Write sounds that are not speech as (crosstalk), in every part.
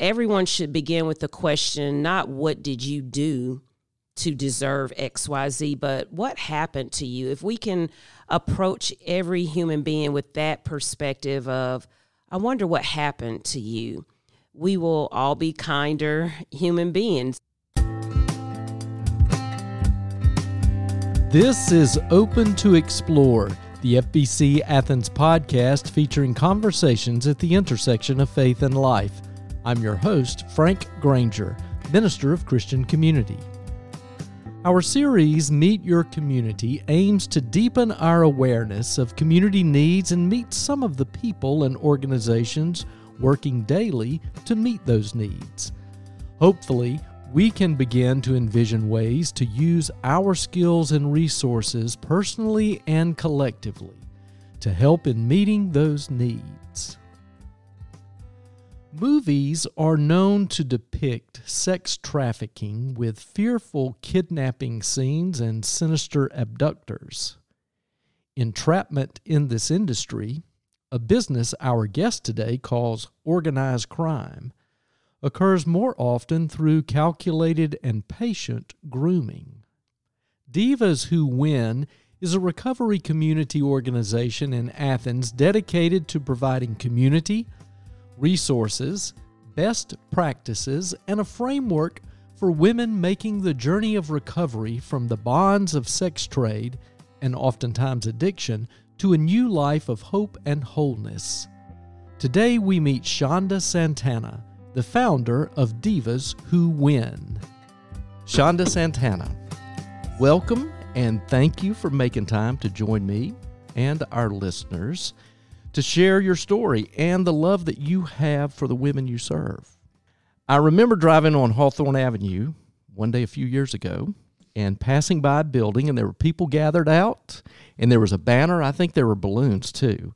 everyone should begin with the question not what did you do to deserve XYZ, but what happened to you? If we can approach every human being with that perspective of, I wonder what happened to you, we will all be kinder human beings. This is Open to Explore, the FBC Athens podcast featuring conversations at the intersection of faith and life. I'm your host, Frank Granger, Minister of Christian Community. Our series, Meet Your Community, aims to deepen our awareness of community needs and meet some of the people and organizations working daily to meet those needs. Hopefully, we can begin to envision ways to use our skills and resources personally and collectively to help in meeting those needs. Movies are known to depict sex trafficking with fearful kidnapping scenes and sinister abductors. Entrapment in this industry, a business our guest today calls organized crime, occurs more often through calculated and patient grooming. Divas Who Win is a recovery community organization in Athens dedicated to providing community resources, best practices, and a framework for women making the journey of recovery from the bonds of sex trade and oftentimes addiction to a new life of hope and wholeness. Today we meet Chanda Santana, the founder of Divas Who Win. Chanda Santana, welcome and thank you for making time to join me and our listeners to share your story and the love that you have for the women you serve. I remember driving on Hawthorne Avenue one day a few years ago and passing by a building, and there were people gathered out, and there was a banner. I think there were balloons too.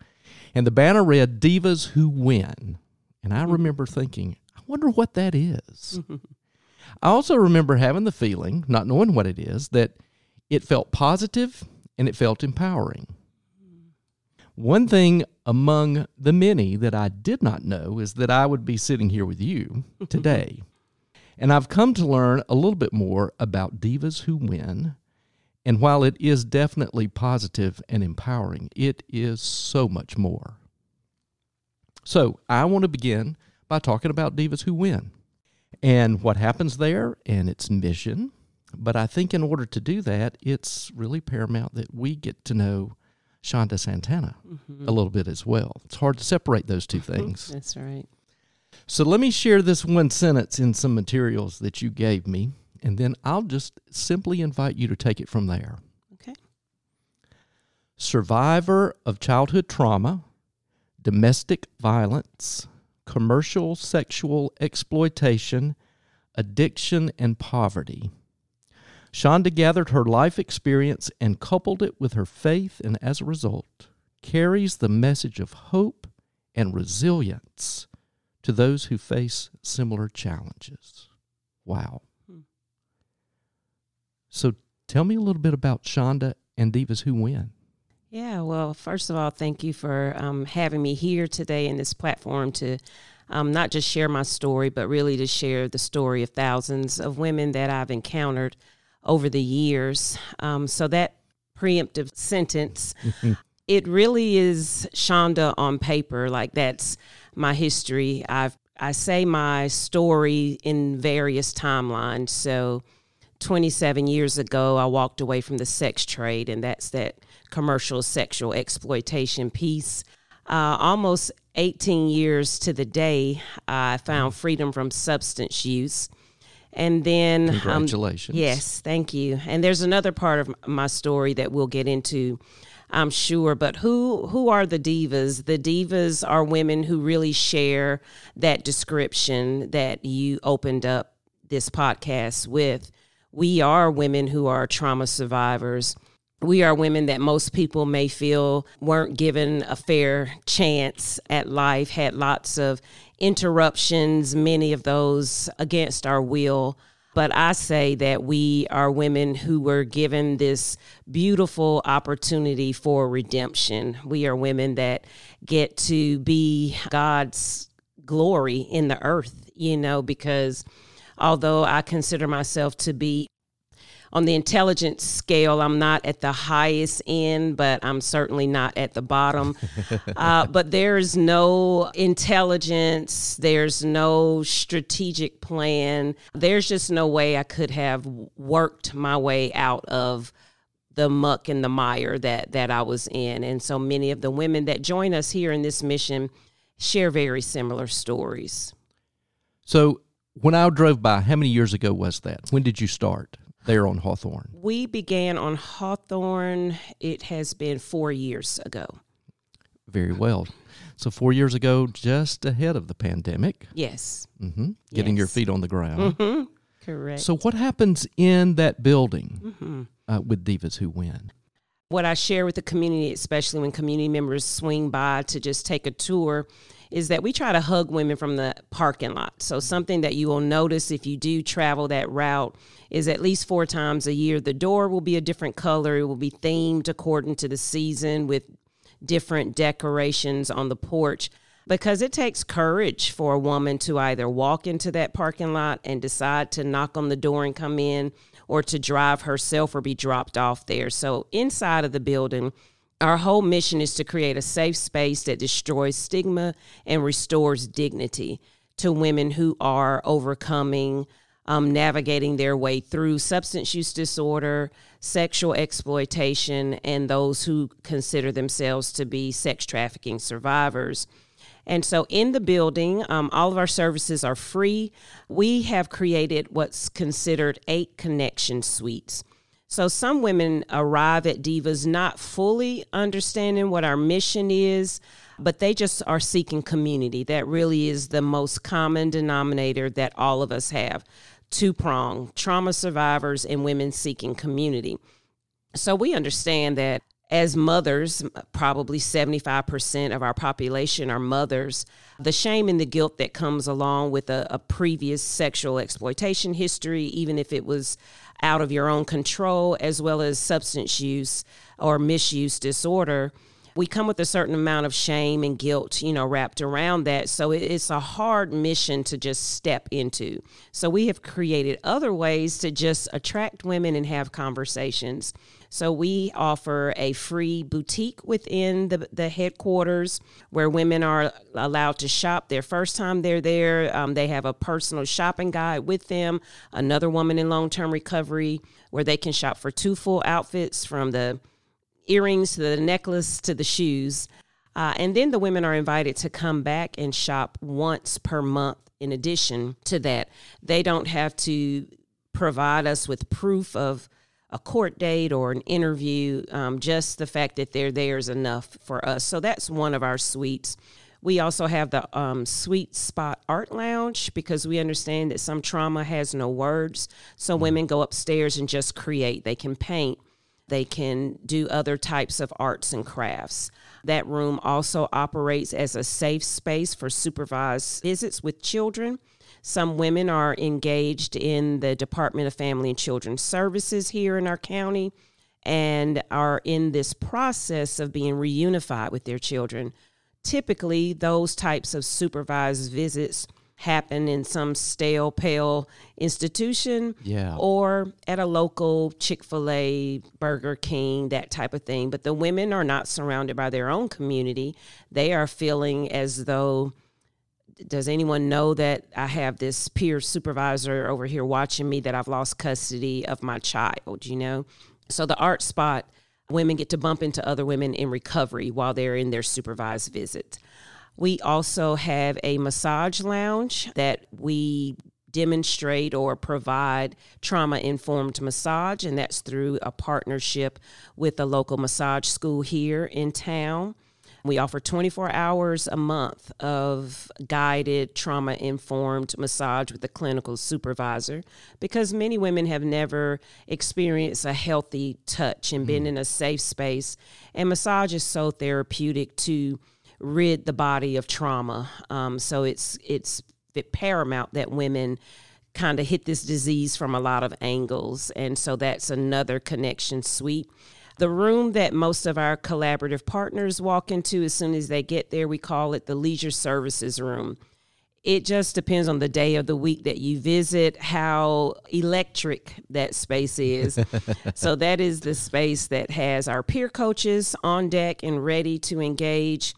And the banner read, Divas Who Win. And I remember thinking, I wonder what that is. (laughs) I also remember having the feeling, not knowing what it is, that it felt positive and it felt empowering. One thing among the many that I did not know is that I would be sitting here with you (laughs) today. and I've come to learn a little bit more about divas who win. And while it is definitely positive and empowering, it is so much more. So I want to begin by talking about divas who win and what happens there and its mission. But I think in order to do that, it's really paramount that we get to know Chanda Santana mm-hmm. a little bit as well. It's hard to separate those two things. That's right. So let me share this one sentence in some materials that you gave me, and then I'll just simply invite you to take it from there. Okay. Survivor of childhood trauma, domestic violence, commercial sexual exploitation, addiction, and poverty Chanda gathered her life experience and coupled it with her faith, and as a result, carries the message of hope and resilience to those who face similar challenges. Wow. Hmm. So tell me a little bit about Chanda and Divas Who Win. Yeah, well, first of all, thank you for um, having me here today in this platform to um, not just share my story, but really to share the story of thousands of women that I've encountered over the years. Um, so that preemptive sentence, it really is Chanda on paper. Like that's my history. I've I say my story in various timelines. So 27 years ago, I walked away from the sex trade, and that's that commercial sexual exploitation piece. Uh, almost 18 years to the day, I found freedom from substance use. And then, um, congratulations. Um, yes, thank you. And there's another part of my story that we'll get into, I'm sure. But who who are the divas? The divas are women who really share that description that you opened up this podcast with. We are women who are trauma survivors. We are women that most people may feel weren't given a fair chance at life, had lots of interruptions, many of those against our will. But I say that we are women who were given this beautiful opportunity for redemption. We are women that get to be God's glory in the earth, you know, because although I consider myself to be on the intelligence scale, I'm not at the highest end, but I'm certainly not at the bottom. (laughs) uh, but there's no intelligence, there's no strategic plan. There's just no way I could have worked my way out of the muck and the mire that that I was in. And so many of the women that join us here in this mission share very similar stories. So when I drove by, how many years ago was that? When did you start? There on Hawthorne? We began on Hawthorne, it has been four years ago. Very well. So, four years ago, just ahead of the pandemic. Yes. Mm-hmm. Getting yes. your feet on the ground. Mm-hmm. Correct. So, what happens in that building mm-hmm. uh, with Divas Who Win? What I share with the community, especially when community members swing by to just take a tour, is that we try to hug women from the parking lot. So, something that you will notice if you do travel that route is at least four times a year. The door will be a different color, it will be themed according to the season with different decorations on the porch because it takes courage for a woman to either walk into that parking lot and decide to knock on the door and come in or to drive herself or be dropped off there. So, inside of the building, our whole mission is to create a safe space that destroys stigma and restores dignity to women who are overcoming um, navigating their way through substance use disorder, sexual exploitation, and those who consider themselves to be sex trafficking survivors. And so in the building, um, all of our services are free. We have created what's considered eight connection suites. So some women arrive at Divas not fully understanding what our mission is, but they just are seeking community. That really is the most common denominator that all of us have two prong trauma survivors and women seeking community. So we understand that as mothers, probably 75% of our population are mothers. The shame and the guilt that comes along with a, a, previous sexual exploitation history, even if it was out of your own control, as well as substance use or misuse disorder, we come with a certain amount of shame and guilt, you know, wrapped around that. So it's a hard mission to just step into. So we have created other ways to just attract women and have conversations. So we offer a free boutique within the, the headquarters where women are allowed to shop their first time they're there. Um, they have a personal shopping guide with them, another woman in long term recovery where they can shop for two full outfits from the earrings to the necklace to the shoes. Uh, and then the women are invited to come back and shop once per month. In addition to that, they don't have to provide us with proof of a court date or an interview. Um, just the fact that they're there is enough for us. So that's one of our suites. We also have the um, Sweet Spot Art Lounge because we understand that some trauma has no words. So mm-hmm. women go upstairs and just create. They can paint, they can do other types of arts and crafts. That room also operates as a safe space for supervised visits with children. Some women are engaged in the Department of Family and Children Services here in our county and are in this process of being reunified with their children. Typically, those types of supervised visits happen in some stale, pale institution yeah. or at a local Chick fil A, Burger King, that type of thing. But the women are not surrounded by their own community. They are feeling as though, does anyone know that I have this peer supervisor over here watching me that I've lost custody of my child, you know? So the art spot, women get to bump into other women in recovery while they're in their supervised visit. We also have a massage lounge that we demonstrate or provide trauma informed massage, and that's through a partnership with a local massage school here in town. We offer 24 hours a month of guided trauma informed massage with a clinical supervisor because many women have never experienced a healthy touch and been mm. in a safe space. And massage is so therapeutic to rid the body of trauma. Um, so it's it's paramount that women kind of hit this disease from a lot of angles, and so that's another connection suite. The room that most of our collaborative partners walk into as soon as they get there, we call it the leisure services room. it just depends on the day of the week that you visit, how electric that space is. (laughs) so, that is the space that has our peer coaches on deck and ready to engage,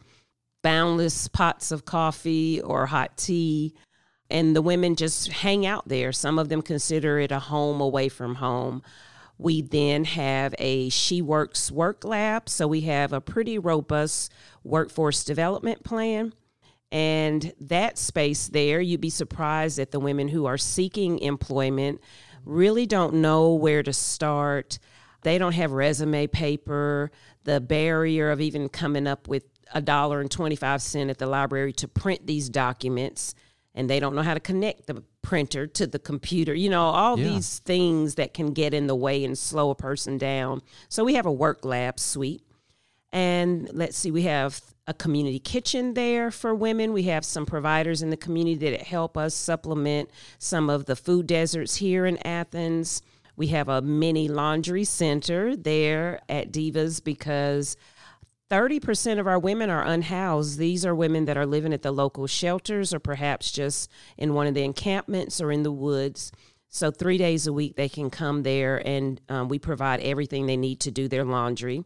boundless pots of coffee or hot tea. And the women just hang out there. Some of them consider it a home away from home. We then have a She Works work lab. So, we have a pretty robust workforce development plan and that space there, you'd be surprised that the women who are seeking employment really don't know where to start. They don't have resume paper, the barrier of even coming up with a dollar and 25 cent at the library to print these documents and they don't know how to connect the printer to the computer you know all yeah. these things that can get in the way and slow a person down so we have a work lab suite and let's see we have a community kitchen there for women. We have some providers in the community that help us supplement some of the food deserts here in Athens. We have a mini laundry center there at Divas because 30% of our women are unhoused. These are women that are living at the local shelters or perhaps just in one of the encampments or in the woods. So, three days a week, they can come there and um, we provide everything they need to do their laundry.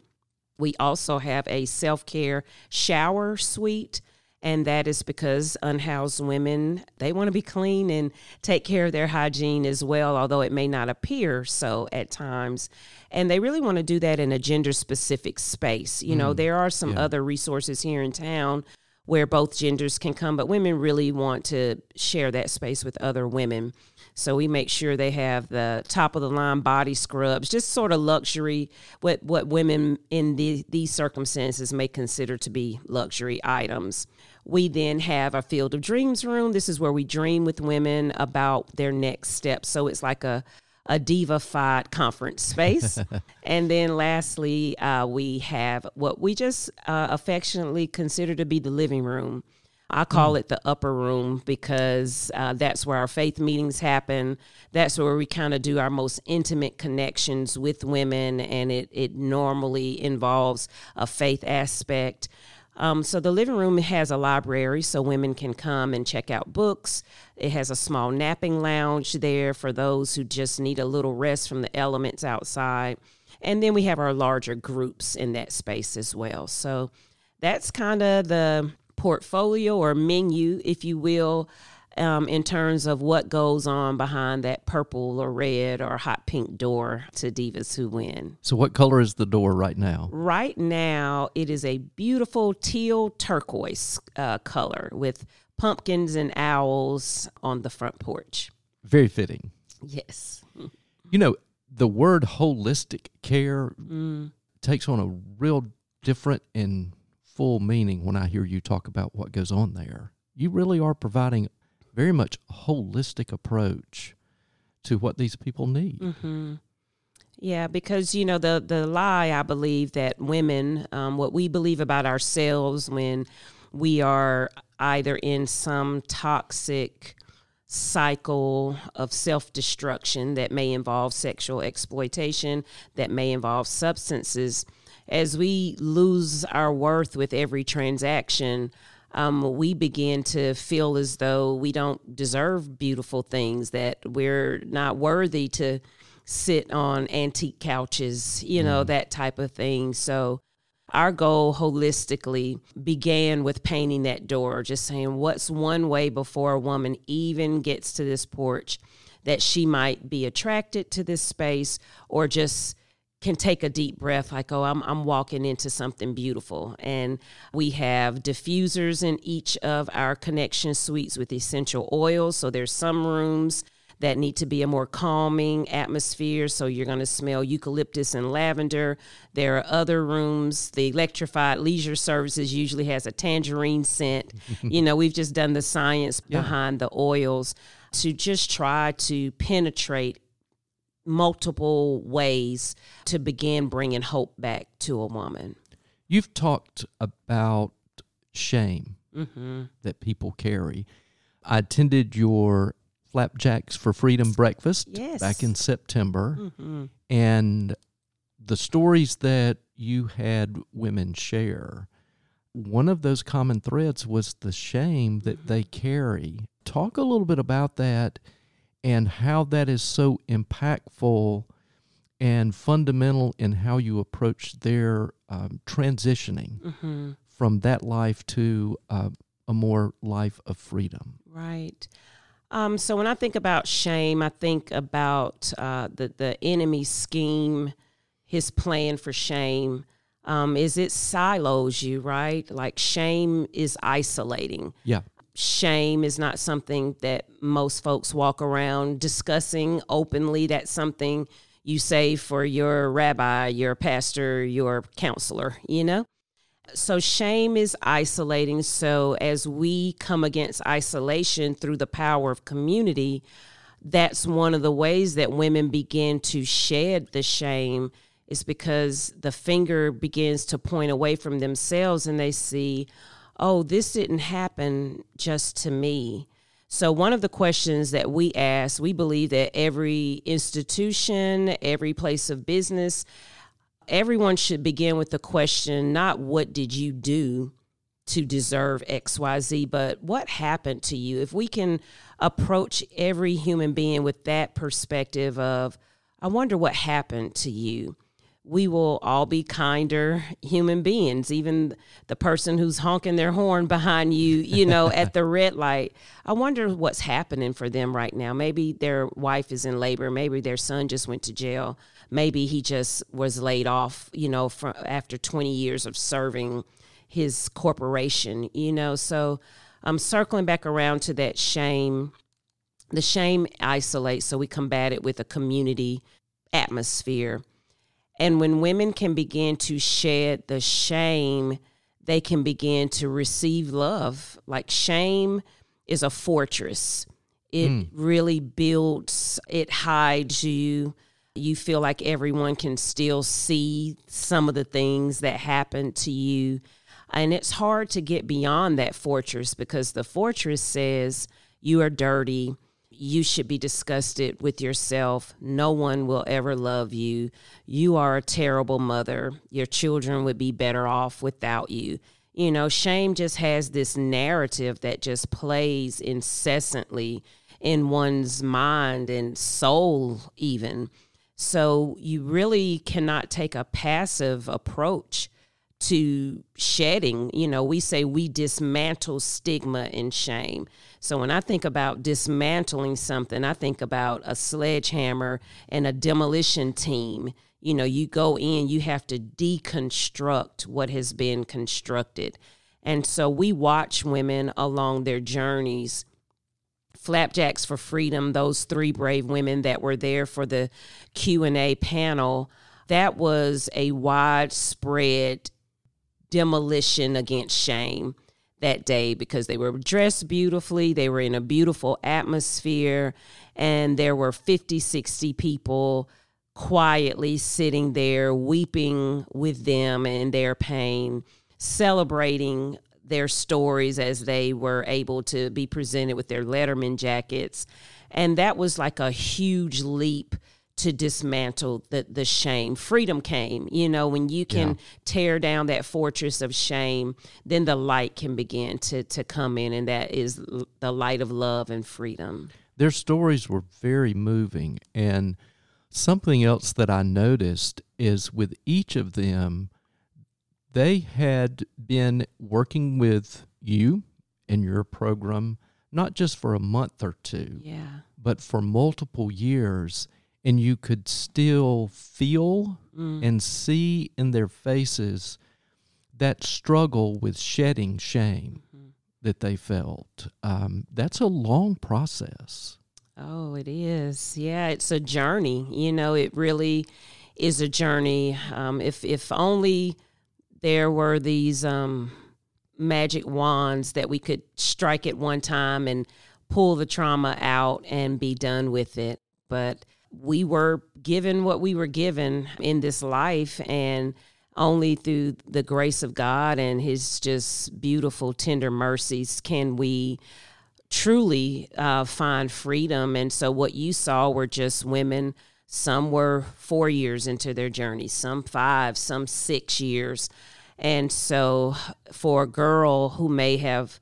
We also have a self care shower suite. And that is because unhoused women, they want to be clean and take care of their hygiene as well, although it may not appear so at times. And they really want to do that in a gender specific space. You know, mm, there are some yeah. other resources here in town where both genders can come, but women really want to share that space with other women. So we make sure they have the top of the line body scrubs, just sort of luxury, what, what women in the, these circumstances may consider to be luxury items. We then have a Field of Dreams room. This is where we dream with women about their next steps. So it's like a a diva-fied conference space. (laughs) and then lastly, uh, we have what we just uh, affectionately consider to be the living room. I call it the upper room because uh, that's where our faith meetings happen. That's where we kind of do our most intimate connections with women, and it, it normally involves a faith aspect. Um, so the living room has a library so women can come and check out books. It has a small napping lounge there for those who just need a little rest from the elements outside. And then we have our larger groups in that space as well. So that's kind of the portfolio or menu, if you will, um, in terms of what goes on behind that purple or red or hot pink door to Divas Who Win. So, what color is the door right now? Right now, it is a beautiful teal turquoise uh, color with pumpkins and owls on the front porch. Very fitting. Yes. You know, the word holistic care mm. takes on a real different and full meaning when I hear you talk about what goes on there. You really are providing very much a holistic approach to what these people need. Mm-hmm. Yeah, because you know the the lie I believe that women, um, what we believe about ourselves when we are either in some toxic cycle of self destruction that may involve sexual exploitation, that may involve substances. As we lose our worth with every transaction, um, we begin to feel as though we don't deserve beautiful things, that we're not worthy to sit on antique couches, you know, mm. that type of thing. So, our goal holistically began with painting that door, just saying, what's one way before a woman even gets to this porch that she might be attracted to this space or just can take a deep breath like oh I'm I'm walking into something beautiful. And we have diffusers in each of our connection suites with essential oils. So there's some rooms that need to be a more calming atmosphere. So you're going to smell eucalyptus and lavender. There are other rooms. The electrified leisure services usually has a tangerine scent. (laughs) You know we've just done the science yeah. behind the oils to just try to penetrate multiple ways to begin bringing hope back to a woman. You've talked about shame mm-hmm. that people carry. I attended your Flapjacks for Freedom breakfast yes. back in September, mm-hmm. and the stories that you had women share one of those common threads was the shame that they carry. Talk a little bit about that and how that is so impactful and fundamental in how you approach their um, transitioning mm-hmm. from that life to uh, a more life of freedom. Right. Um, so when I think about shame, I think about uh, the the enemy scheme, his plan for shame. Um, is it silos you right? Like shame is isolating. Yeah. Shame is not something that most folks walk around discussing openly. That's something you say for your rabbi, your pastor, your counselor. You know so shame is isolating. So as we come against isolation through the power of community, that's one of the ways that women begin to shed the shame is because the finger begins to point away from themselves and they see, oh, this didn't happen just to me. So, one of the questions that we ask, we believe that every institution, every place of business everyone should begin with the question not what did you do to deserve XYZ, but what happened to you? If we can approach every human being with that perspective of, I wonder what happened to you, we will all be kinder human beings. Even the person who's honking their horn behind you, you know, at the (laughs) red light. I wonder what's happening for them right now. Maybe their wife is in labor. Maybe their son just went to jail maybe he just was laid off, you know, from after 20 years of serving his corporation, you know. So I'm circling back around to that shame. The shame isolates, so we combat it with a community atmosphere. And when women can begin to shed the shame, they can begin to receive love. Like shame is a fortress. It mm. really builds, it hides you you feel like everyone can still see some of the things that happened to you. And it's hard to get beyond that fortress because the fortress says you are dirty. You should be disgusted with yourself. No one will ever love you. You are a terrible mother. Your children would be better off without you. You know, shame just has this narrative that just plays incessantly in one's mind and soul, even. So you really cannot take a passive approach to shedding. You know, we say we dismantle stigma and shame. So when I think about dismantling something, I think about a sledgehammer and a demolition team. You know, you go in, you have to deconstruct what has been constructed. And so we watch women along their journeys Flapjacks for Freedom, those three brave women that were there for the Q&A panel, that was a widespread demolition against shame that day because they were dressed beautifully, they were in a beautiful atmosphere, and there were 50, 60 people quietly sitting there weeping with them and their pain, celebrating their stories as they were able to be presented with their Letterman jackets. And that was like a huge leap to dismantle the, the shame. Freedom came, you know, when you can yeah. tear down that fortress of shame, then the light can begin to, to come in, and that is the light of love and freedom. Their stories were very moving. And something else that I noticed is with each of them, they had been working with you in your program not just for a month or two, yeah. but for multiple years. And you could still feel mm. and see in their faces that struggle with shedding shame mm-hmm. that they felt. Um, that's a long process. Oh, it is. Yeah, it's a journey. You know, it really is a journey. Um, if if only there were these um, magic wands that we could strike at one time and pull the trauma out and be done with it. But we were given what we were given in this life, and only through the grace of God and His just beautiful, tender mercies can we truly uh, find freedom. And so, what you saw were just women. Some were four years into their journey, some five, some six years And so for a girl who may have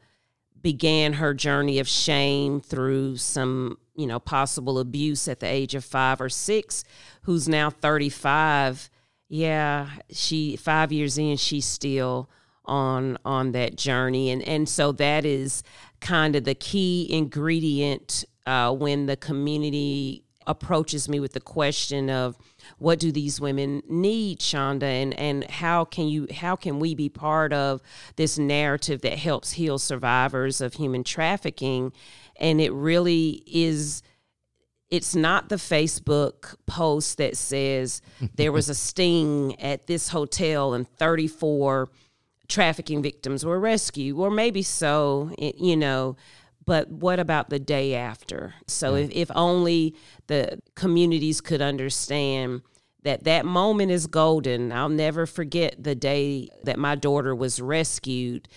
began her journey of shame through some, you know, possible abuse at the age of 5 or 6, who's now 35, yeah, she 5 years in she's still on on that journey. And and so that is kind of the key ingredient uh, when the community approaches me with the question of what do these women need Chanda? And and how can you how can we be part of this narrative that helps heal survivors of human trafficking and it really is it's not the Facebook post that says there was a (laughs) sting at this hotel and 34 trafficking victims were rescued, or maybe so, you know. But what about the day after? So yeah. if, if only the communities could understand that that moment is golden. I'll never forget the day that my daughter was rescued.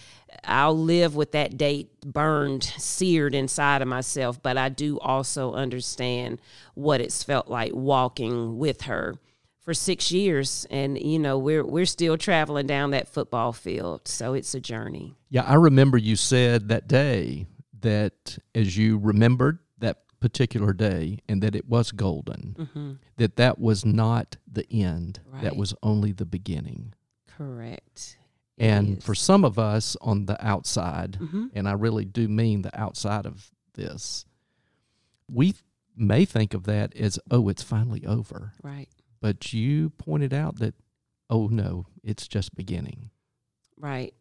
I'll live with that date burned, seared inside of myself, but I do also understand what it's felt like walking with her for six years. And you know we're we're still traveling down that football field so it's a journey. Yeah i remember you said that day that as you remembered that particular day and that it was golden mm-hmm. that that was not the end. Right. that was only the beginning. Correct and for some of us on the outside mm-hmm. and i really do mean the outside of this we may think of that as oh it's finally over right but you pointed out that, oh no, it's just beginning. Right.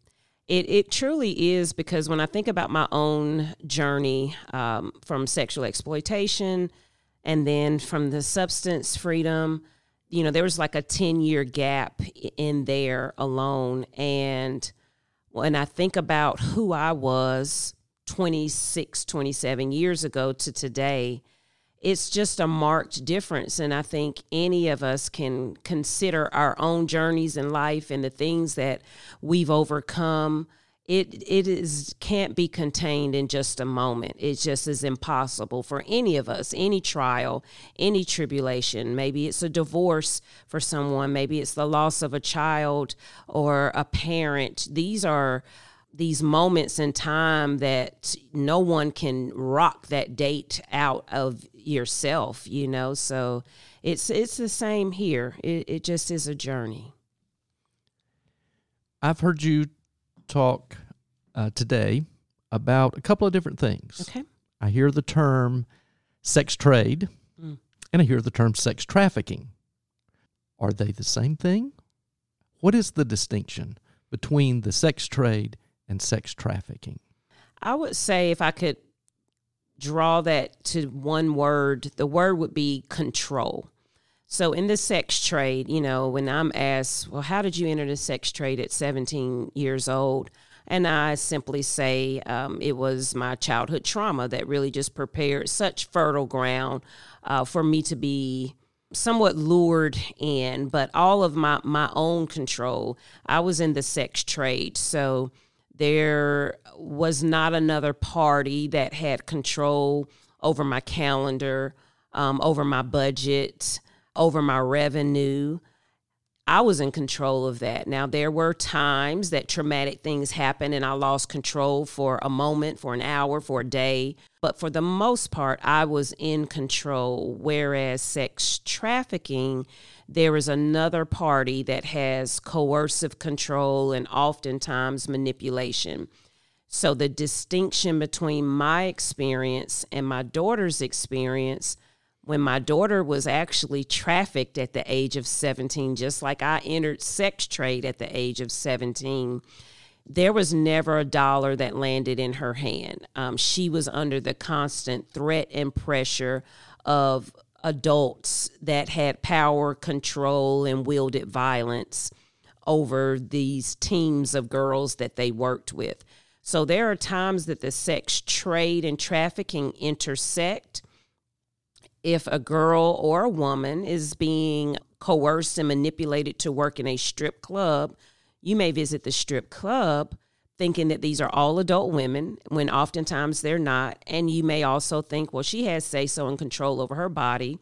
It, it truly is because when I think about my own journey um, from sexual exploitation and then from the substance freedom, you know, there was like a 10 year gap in there alone. And when I think about who I was 26, 27 years ago to today, it's just a marked difference. And I think any of us can consider our own journeys in life and the things that we've overcome. It it is can't be contained in just a moment. It just is impossible for any of us, any trial, any tribulation. Maybe it's a divorce for someone, maybe it's the loss of a child or a parent. These are these moments in time that no one can rock that date out of yourself you know so it's it's the same here it, it just is a journey i've heard you talk uh, today about a couple of different things okay i hear the term sex trade mm. and i hear the term sex trafficking are they the same thing what is the distinction between the sex trade and sex trafficking? I would say if I could draw that to one word, the word would be control. So in the sex trade, you know, when I'm asked, well, how did you enter the sex trade at 17 years old? And I simply say um, it was my childhood trauma that really just prepared such fertile ground uh, for me to be somewhat lured in, but all of my, my own control. I was in the sex trade. So there was not another party that had control over my calendar, um, over my budget, over my revenue. I was in control of that. Now, there were times that traumatic things happened and I lost control for a moment, for an hour, for a day. But for the most part, I was in control. Whereas sex trafficking, there is another party that has coercive control and oftentimes manipulation. So, the distinction between my experience and my daughter's experience, when my daughter was actually trafficked at the age of 17, just like I entered sex trade at the age of 17, there was never a dollar that landed in her hand. Um, she was under the constant threat and pressure of adults that had power, control, and wielded violence over these teams of girls that they worked with. So there are times that the sex trade and trafficking intersect. If a girl or a woman is being coerced and manipulated to work in a strip club, you may visit the strip club thinking that these are all adult women when oftentimes they're not. And you may also think, well, she has say so and control over her body.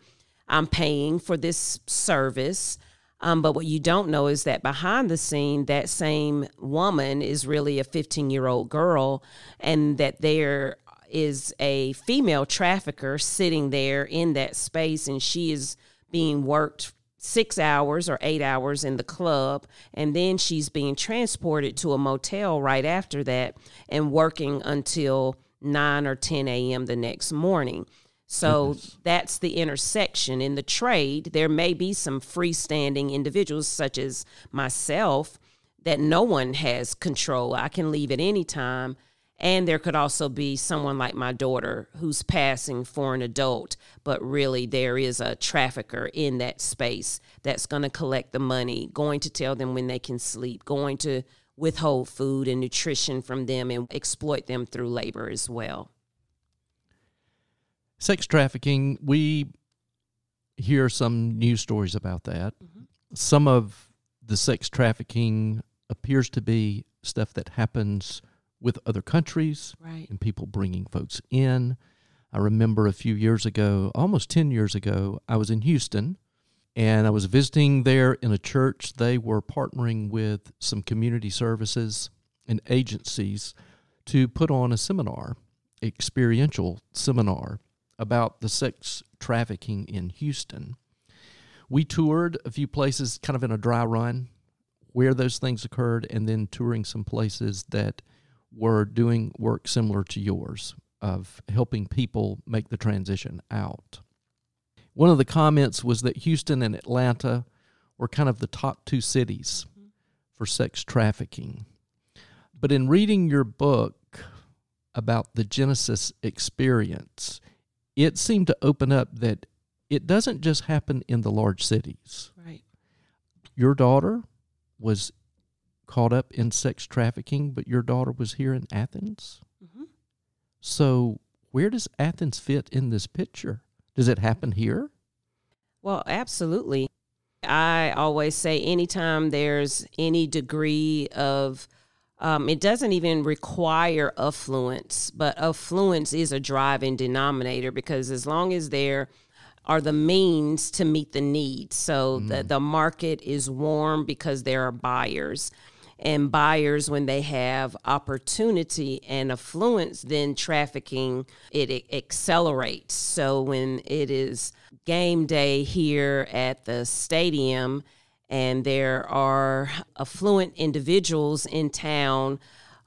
I'm paying for this service. Um, but what you don't know is that behind the scene, that same woman is really a 15 year old girl, and that there is a female trafficker sitting there in that space, and she is being worked six hours or eight hours in the club, and then she's being transported to a motel right after that and working until 9 or 10 a.m. the next morning. So Goodness. that's the intersection. In the trade, there may be some freestanding individuals, such as myself, that no one has control. I can leave at any time. And there could also be someone like my daughter who's passing for an adult, but really there is a trafficker in that space that's going to collect the money, going to tell them when they can sleep, going to withhold food and nutrition from them and exploit them through labor as well. Sex trafficking, we hear some news stories about that. Mm-hmm. Some of the sex trafficking appears to be stuff that happens with other countries right. and people bringing folks in. I remember a few years ago, almost 10 years ago, I was in Houston and I was visiting there in a church. They were partnering with some community services and agencies to put on a seminar, experiential seminar about the sex trafficking in Houston. We toured a few places kind of in a dry run where those things occurred and then touring some places that were doing work similar to yours of helping people make the transition out. One of the comments was that Houston and Atlanta were kind of the top two cities for sex trafficking. But in reading your book about the Genesis Xperience, it seemed to open up that it doesn't just happen in the large cities. Right. Your daughter was caught up in sex trafficking, but your daughter was here in Athens. Mm-hmm. So, where does Athens fit in this picture? Does it happen here? Well, absolutely. I always say anytime there's any degree of um, it doesn't even require affluence, but affluence is a driving denominator because as long as there are the means to meet the needs, so mm. the, the market is warm because there are buyers. And buyers, when they have opportunity and affluence, then trafficking it, it accelerates. So when it is game day here at the stadium, and there are affluent individuals in town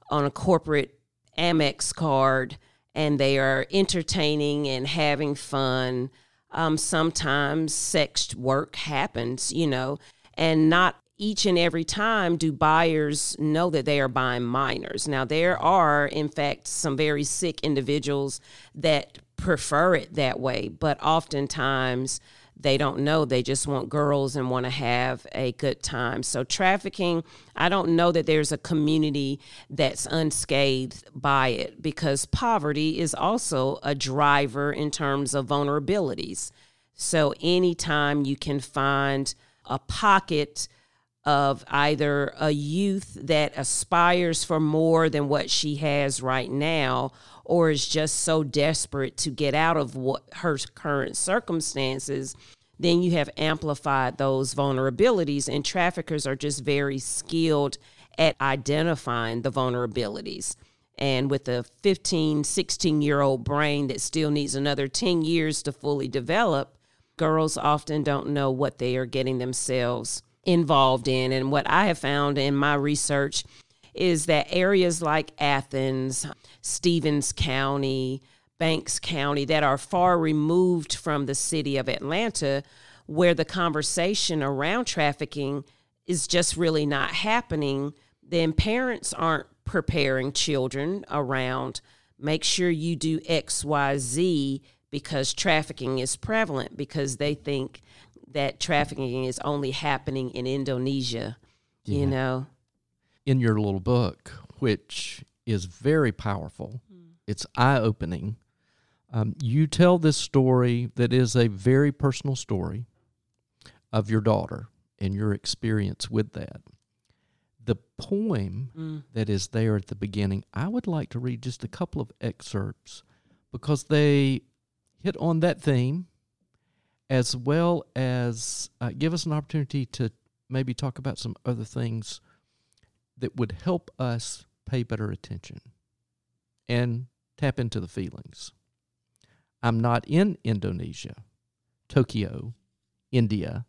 on a corporate Amex card, and they are entertaining and having fun. Um, sometimes sex work happens, you know, and not each and every time do buyers know that they are buying minors. Now, there are, in fact, some very sick individuals that prefer it that way, but oftentimes they don't know. They just want girls and want to have a good time. So, trafficking, I don't know that there's a community that's unscathed by it because poverty is also a driver in terms of vulnerabilities. So, anytime you can find a pocket of either a youth that aspires for more than what she has right now or is just so desperate to get out of what her current circumstances then you have amplified those vulnerabilities and traffickers are just very skilled at identifying the vulnerabilities. And with a 15 16 year old brain that still needs another 10 years to fully develop girls often don't know what they are getting themselves involved in. And what I have found in my research is that areas like Athens, Stephens County, Banks County, that are far removed from the city of Atlanta, where the conversation around trafficking is just really not happening, then parents aren't preparing children around make sure you do XYZ because trafficking is prevalent because they think that trafficking is only happening in Indonesia, yeah. you know. In your little book, which is very powerful, mm. it's eye opening. Um, you tell this story that is a very personal story of your daughter and your experience with that. The poem mm. that is there at the beginning, I would like to read just a couple of excerpts because they hit on that theme as well as uh, give us an opportunity to maybe talk about some other things that would help us pay better attention and tap into the feelings. I'm not in Indonesia, Tokyo, India.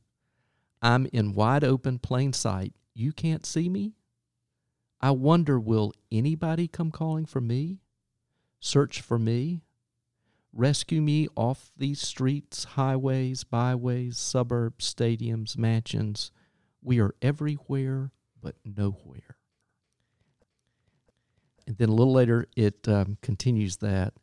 I'm in wide open plain sight. You can't see me? I wonder will anybody come calling for me? Search for me? Rescue me off these streets, highways, byways, suburbs, stadiums, mansions. We are everywhere but nowhere. And then a little later, it um, continues that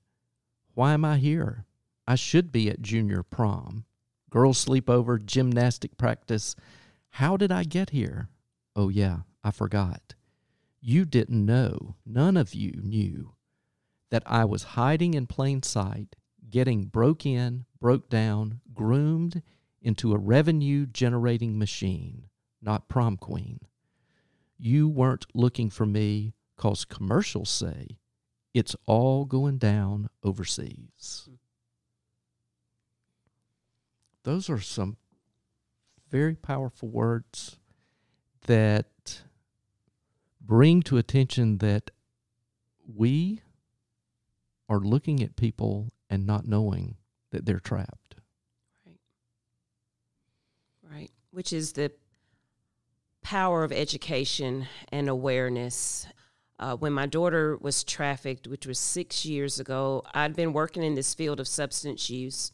Why am I here? I should be at junior prom, girls' sleepover, gymnastic practice. How did I get here? Oh, yeah, I forgot. You didn't know, none of you knew, that I was hiding in plain sight, getting broke in, broke down, groomed into a revenue generating machine, not prom queen. You weren't looking for me because commercials say it's all going down overseas. Those are some very powerful words that bring to attention that we are looking at people and not knowing that they're trapped. Right. Right. Which is the power of education and awareness uh, when my daughter was trafficked, which was six years ago, I'd been working in this field of substance use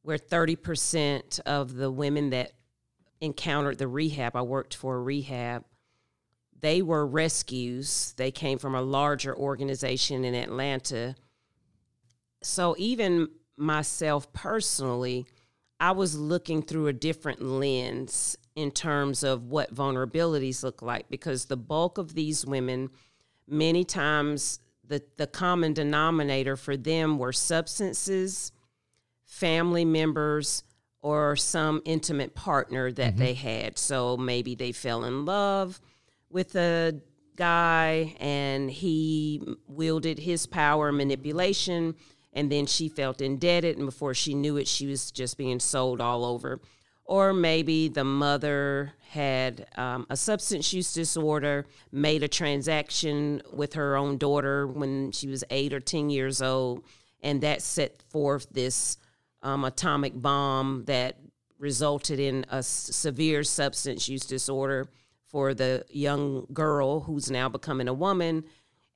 where 30% of the women that encountered the rehab, I worked for a rehab, they were rescues. They came from a larger organization in Atlanta. So even myself personally, I was looking through a different lens in terms of what vulnerabilities look like because the bulk of these women, many times, the, the common denominator for them were substances, family members, or some intimate partner that mm-hmm. they had. So maybe they fell in love with a guy and he wielded his power manipulation and then she felt indebted and before she knew it she was just being sold all over. Or maybe the mother had um, a substance use disorder, made a transaction with her own daughter when she was eight or 10 years old, and that set forth this um, atomic bomb that resulted in a severe substance use disorder for the young girl who's now becoming a woman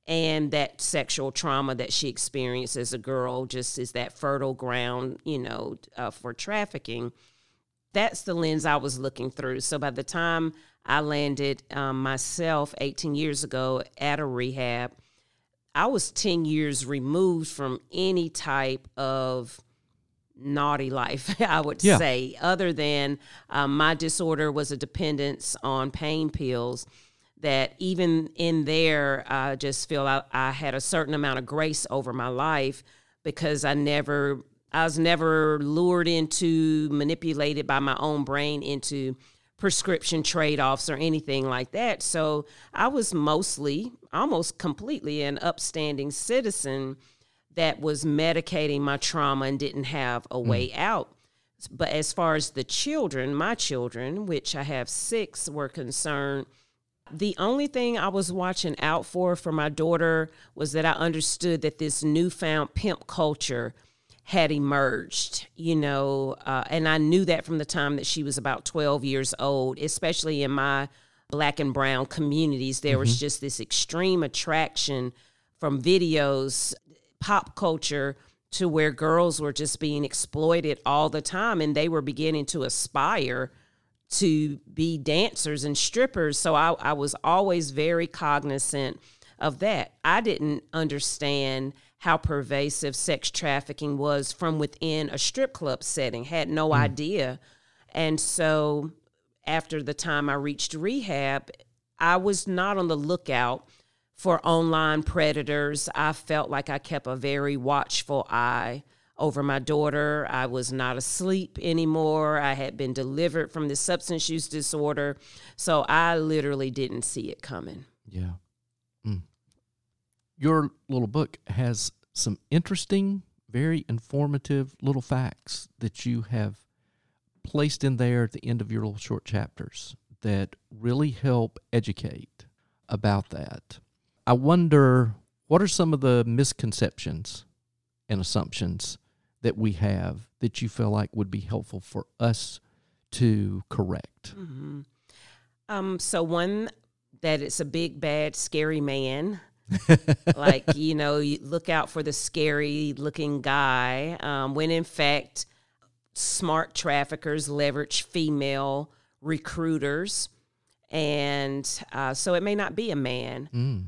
and that sexual trauma that she experienced as a girl just is that fertile ground you know uh, for trafficking that's the lens I was looking through. So by the time I landed um, myself 18 years ago at a rehab, I was 10 years removed from any type of naughty life, (laughs) I would yeah. say, other than um, my disorder was a dependence on pain pills. That even in there, I just feel I, I had a certain amount of grace over my life because I never I was never lured into, manipulated by my own brain into prescription trade offs or anything like that. So I was mostly, almost completely, an upstanding citizen that was medicating my trauma and didn't have a way mm. out. But as far as the children, my children, which I have six, were concerned, the only thing I was watching out for for my daughter was that I understood that this newfound pimp culture had emerged, you know, uh, and I knew that from the time that she was about 12 years old, especially in my black and brown communities. There mm-hmm. was just this extreme attraction from videos, pop culture, to where girls were just being exploited all the time and they were beginning to aspire to be dancers and strippers. So I, I was always very cognizant of that. I didn't understand how pervasive sex trafficking was from within a strip club setting, had no mm. idea. And so after the time I reached rehab, I was not on the lookout for online predators. I felt like I kept a very watchful eye over my daughter. I was not asleep anymore. I had been delivered from the substance use disorder. So I literally didn't see it coming. Yeah mm. your little book has some interesting, very informative little facts that you have placed in there at the end of your little short chapters that really help educate about that. I wonder what are some of the misconceptions and assumptions that we have that you feel like would be helpful for us to correct? Mm-hmm. Um, so one that it's a big, bad, scary man. (laughs) like you know, you look out for the scary looking guy. Um, when in fact, smart traffickers leverage female recruiters, and uh, so it may not be a man. Mm.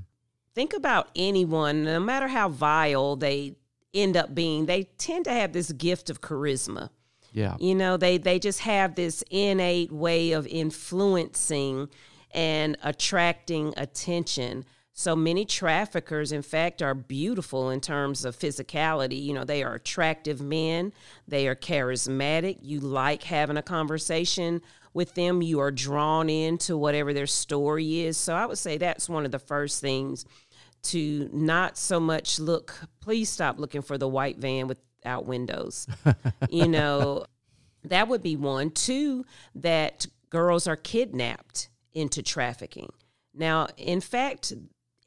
Think about anyone, no matter how vile they end up being, they tend to have this gift of charisma. Yeah. You know, they they just have this innate way of influencing and attracting attention. So many traffickers, in fact, are beautiful in terms of physicality. You know, they are attractive men, they are charismatic. You like having a conversation with them, you are drawn into whatever their story is. So I would say that's one of the first things to not so much look, please stop looking for the white van without windows. (laughs) you know, that would be one. Two, that girls are kidnapped into trafficking. Now, in fact,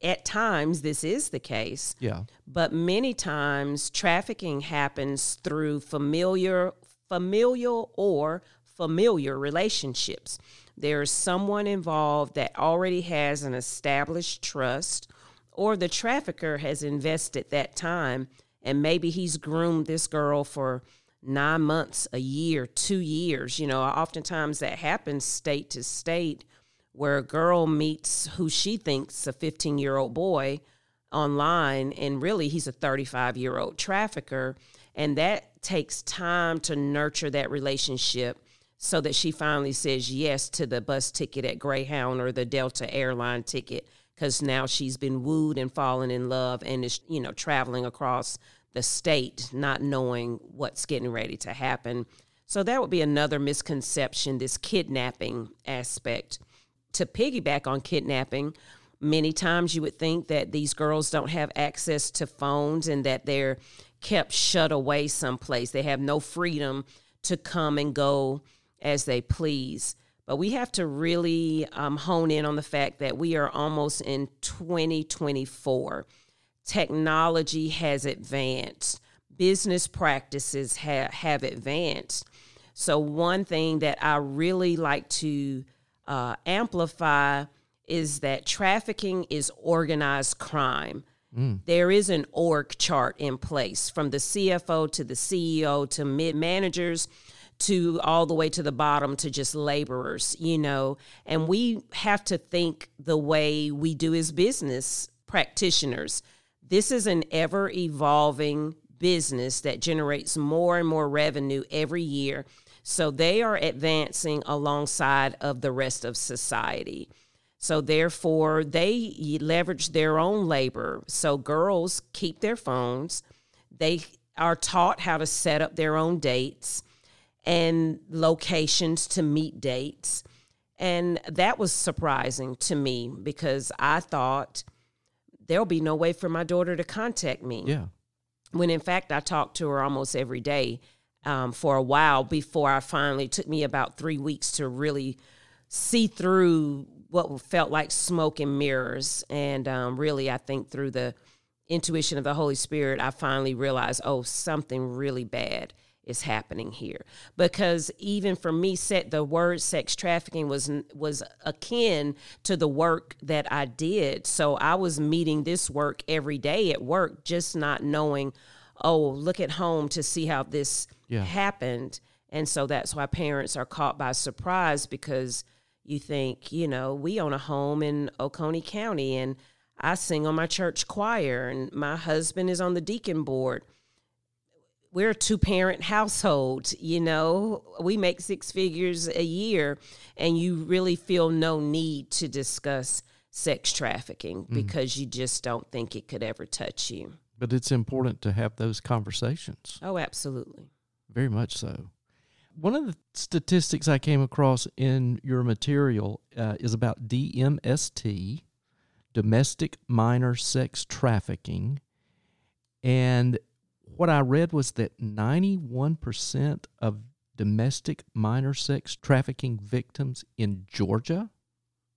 at times this is the case. Yeah. But many times trafficking happens through familiar familial or familiar relationships. There's someone involved that already has an established trust or the trafficker has invested that time and maybe he's groomed this girl for nine months, a year, two years. You know, oftentimes that happens state to state where a girl meets who she thinks a 15 year old boy online, and really he's a 35 year old trafficker. And that takes time to nurture that relationship so that she finally says yes to the bus ticket at Greyhound or the Delta airline ticket because now she's been wooed and fallen in love and is, you know, traveling across the state, not knowing what's getting ready to happen. So that would be another misconception this kidnapping aspect to piggyback on kidnapping, many times you would think that these girls don't have access to phones and that they're kept shut away someplace. They have no freedom to come and go as they please. But we have to really um, hone in on the fact that we are almost in 2024. Technology has advanced, business practices ha- have advanced. So, one thing that I really like to uh, amplify is that trafficking is organized crime. Mm. There is an org chart in place from the CFO to the CEO to mid managers to all the way to the bottom to just laborers, you know. And we have to think the way we do as business practitioners. This is an ever evolving business that generates more and more revenue every year so they are advancing alongside of the rest of society. So therefore, they leverage their own labor. So girls keep their phones. They are taught how to set up their own dates and locations to meet dates. And that was surprising to me because I thought there'll be no way for my daughter to contact me. Yeah. When in fact, I talked to her almost every day um, for a while before I finally took me about three weeks to really see through what felt like smoke and mirrors. And um, really, I think through the intuition of the Holy Spirit, I finally realized, oh, something really bad is happening here. Because even for me, set the word sex trafficking was was akin to the work that I did. So I was meeting this work every day at work, just not knowing, oh, look at home to see how this Yeah. happened. And so that's why parents are caught by surprise because you think, you know, we own a home in Oconee County and I sing on my church choir and my husband is on the deacon board. We're a two parent household, you know, we make six figures a year and you really feel no need to discuss sex trafficking because you just don't think it could ever touch you. But it's important to have those conversations. Oh, absolutely. Very much so. One of the statistics I came across in your material uh, is about DMST, domestic minor sex trafficking. And what I read was that 91% of domestic minor sex trafficking victims in Georgia,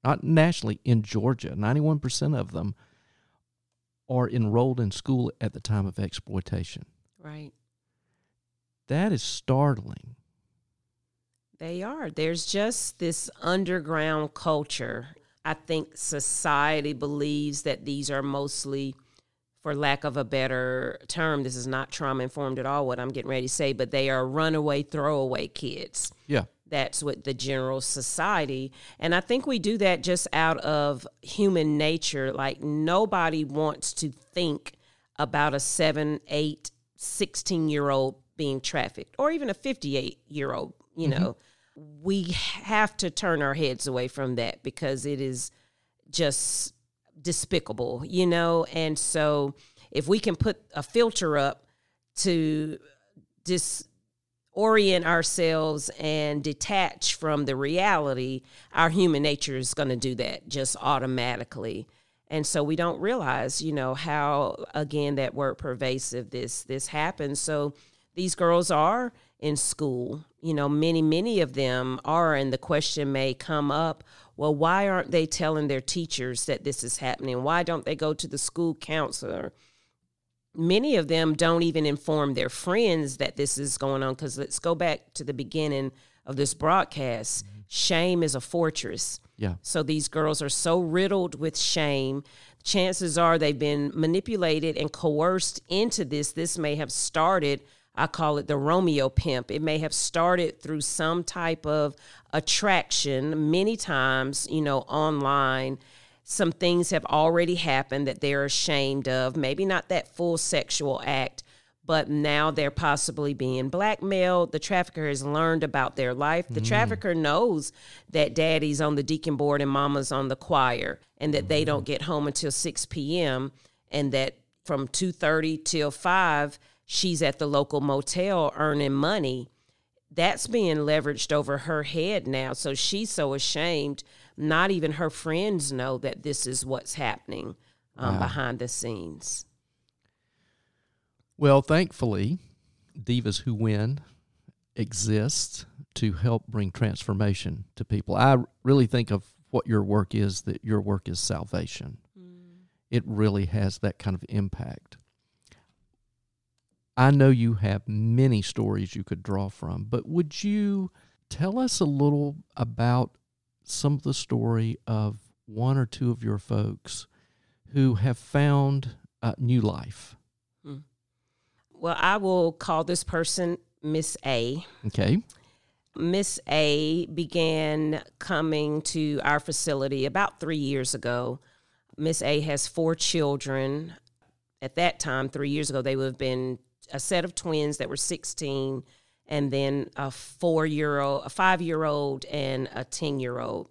not nationally, in Georgia, 91% of them are enrolled in school at the time of exploitation. Right. That is startling. They are. There's just this underground culture. I think society believes that these are mostly, for lack of a better term, this is not trauma informed at all, what I'm getting ready to say, but they are runaway, throwaway kids. Yeah. That's what the general society. And I think we do that just out of human nature. Like nobody wants to think about a seven, eight, 16 year old being trafficked or even a 58 year old, you mm-hmm. know. We have to turn our heads away from that because it is just despicable, you know. And so if we can put a filter up to dis orient ourselves and detach from the reality, our human nature is going to do that just automatically. And so we don't realize, you know, how again that word pervasive this this happens. So these girls are in school. You know, many many of them are and the question may come up, well, why aren't they telling their teachers that this is happening? Why don't they go to the school counselor? many of them don't even inform their friends that this is going on because let's go back to the beginning of this broadcast mm-hmm. shame is a fortress yeah so these girls are so riddled with shame chances are they've been manipulated and coerced into this this may have started i call it the romeo pimp it may have started through some type of attraction many times you know online some things have already happened that they're ashamed of. Maybe not that full sexual act, but now they're possibly being blackmailed. The trafficker has learned about their life. The mm. trafficker knows that daddy's on the deacon board and mama's on the choir and that mm. they don't mm-hmm. get home until 6 p.m. and that from 2:30 till 5 she's at the local motel earning money. That's being leveraged over her head now. So she's so ashamed not even her friends know that this is what's happening um, wow. behind the scenes. Well, thankfully, Divas Who Win exists to help bring transformation to people. I really think of what your work is that your work is salvation. Mm. It really has that kind of impact. I know you have many stories you could draw from, but would you tell us a little about some of the story of one or two of your folks who have found uh, new life? Hmm. Well, I will call this person Miss A. Okay. Miss A began coming to our facility about three years ago. Miss A has four children. At that time, three years ago, they would have been a set of twins that were 16 and then a four year old, a five year old, and a 10 year old.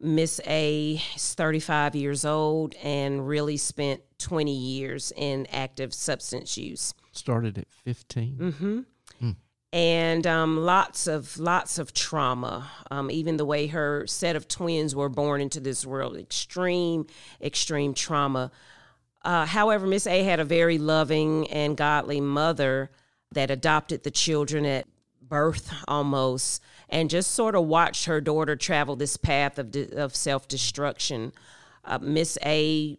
Miss A is 35 years old and really spent 20 years in active substance use. Started at 15. Mm-hmm. Hmm. And um, lots of lots of trauma. Um, even the way her set of twins were born into this world, extreme, extreme trauma. Uh, however, Miss A had a very loving and godly mother that adopted the children at birth almost and just sort of watched her daughter travel this path of, of self-destruction. Uh, miss a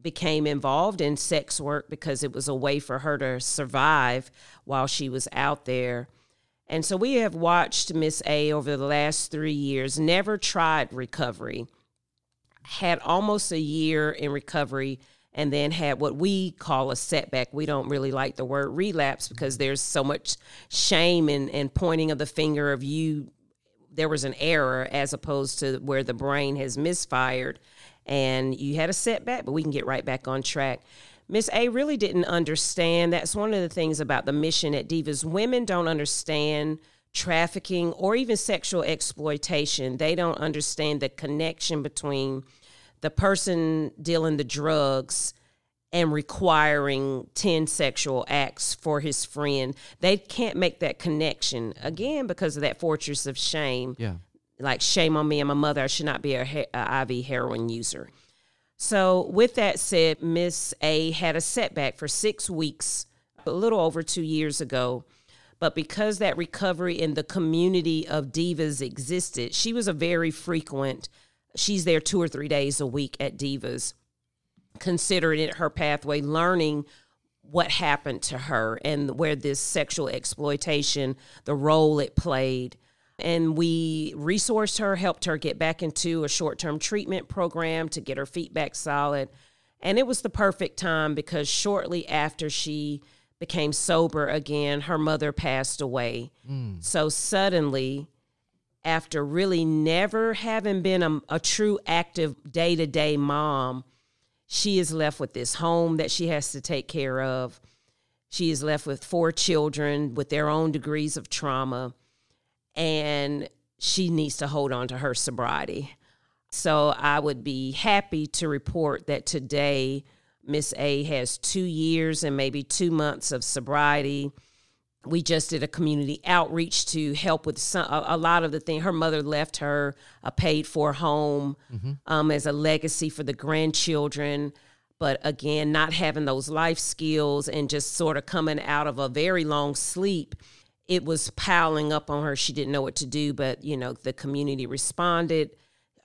became involved in sex work because it was a way for her to survive while she was out there. And so we have watched miss a over the last three years never tried recovery had almost a year in recovery and then had what we call a setback. We don't really like the word relapse because there's so much shame and, and pointing of the finger of you. There was an error as opposed to where the brain has misfired and you had a setback, but we can get right back on track. Miss A really didn't understand. That's one of the things about the mission at Divas. Women don't understand trafficking or even sexual exploitation. They don't understand the connection between the person dealing the drugs and requiring 10 sexual acts for his friend they can't make that connection again because of that fortress of shame. Yeah. Like shame on me and my mother i should not be a, a iv heroin user. So with that said miss a had a setback for six weeks a little over two years ago. But because that recovery in the community of divas existed, she was a very frequent, she's there two or three days a week at divas, considering it her pathway, learning what happened to her and where this sexual exploitation, the role it played. And we resourced her, helped her get back into a short term treatment program to get her feet back solid. And it was the perfect time because shortly after she became sober again, her mother passed away. Mm. So suddenly, after really never having been a, a true active day to day mom, she is left with this home that she has to take care of. She is left with four children with their own degrees of trauma, and she needs to hold on to her sobriety. So I would be happy to report that today Miss A has two years and maybe two months of sobriety. We just did a community outreach to help with some, a, a lot of the thing. Her mother left her a paid for home mm-hmm. um, as a legacy for the grandchildren. But again, not having those life skills and just sort of coming out of a very long sleep, it was piling up on her. She didn't know what to do, but you know, the community responded.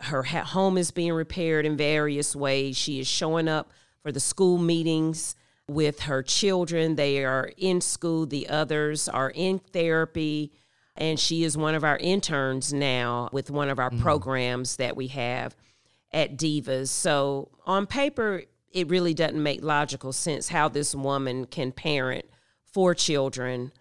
Her home is being repaired in various ways. She is showing up for the school meetings with her children. They are in school, the others are in therapy. And she is one of our interns now with one of our mm-hmm. programs that we have at Divas. So, on paper, it really doesn't make logical sense how this woman can parent four children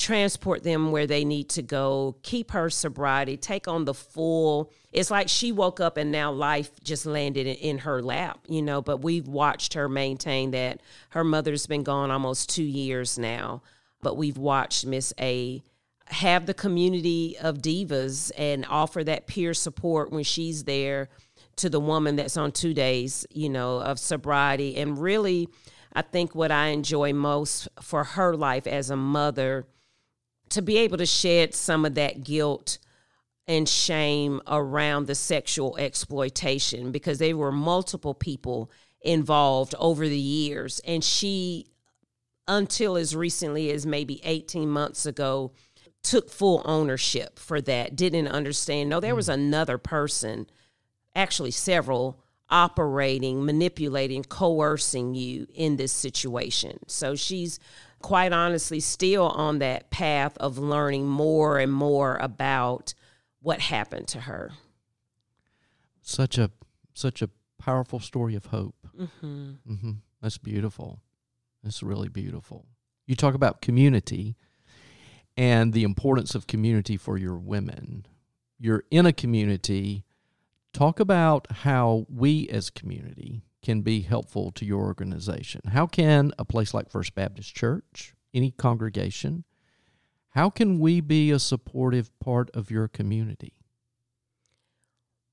transport them where they need to go, keep her sobriety, take on the full. It's like she woke up and now life just landed in her lap, you know. But we've watched her maintain that. Her mother's been gone almost two years now, but we've watched Miss A have the community of divas and offer that peer support when she's there to the woman that's on two days, you know, of sobriety. And really, I think what I enjoy most for her life as a mother to be able to shed some of that guilt and shame around the sexual exploitation because there were multiple people involved over the years. And she, until as recently as maybe 18 months ago, took full ownership for that, didn't understand. No, there was hmm. another person, actually, several operating, manipulating, coercing you in this situation. So she's quite honestly still on that path of learning more and more about what happened to her. Such a such a powerful story of hope. Mm-hmm. Mm-hmm. That's beautiful. That's really beautiful. You talk about community and the importance of community for your women. You're in a community. Talk about how we as community can be helpful to your organization? How can a place like First Baptist Church, any congregation, how can we be a supportive part of your community?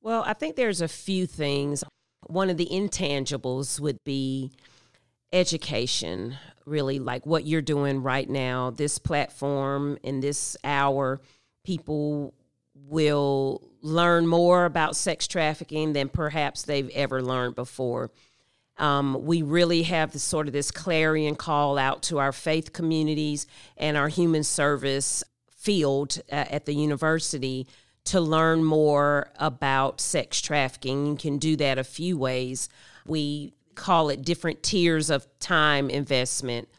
Well, I think there's a few things. One of the intangibles would be education, really, like what you're doing right now. This platform in this hour, people will learn more about sex trafficking than perhaps they've ever learned before. Um, we really have the, sort of this clarion call out to our faith communities and our human service field uh, at the university to learn more about sex trafficking. You can do that a few ways. We call it different tiers of time investment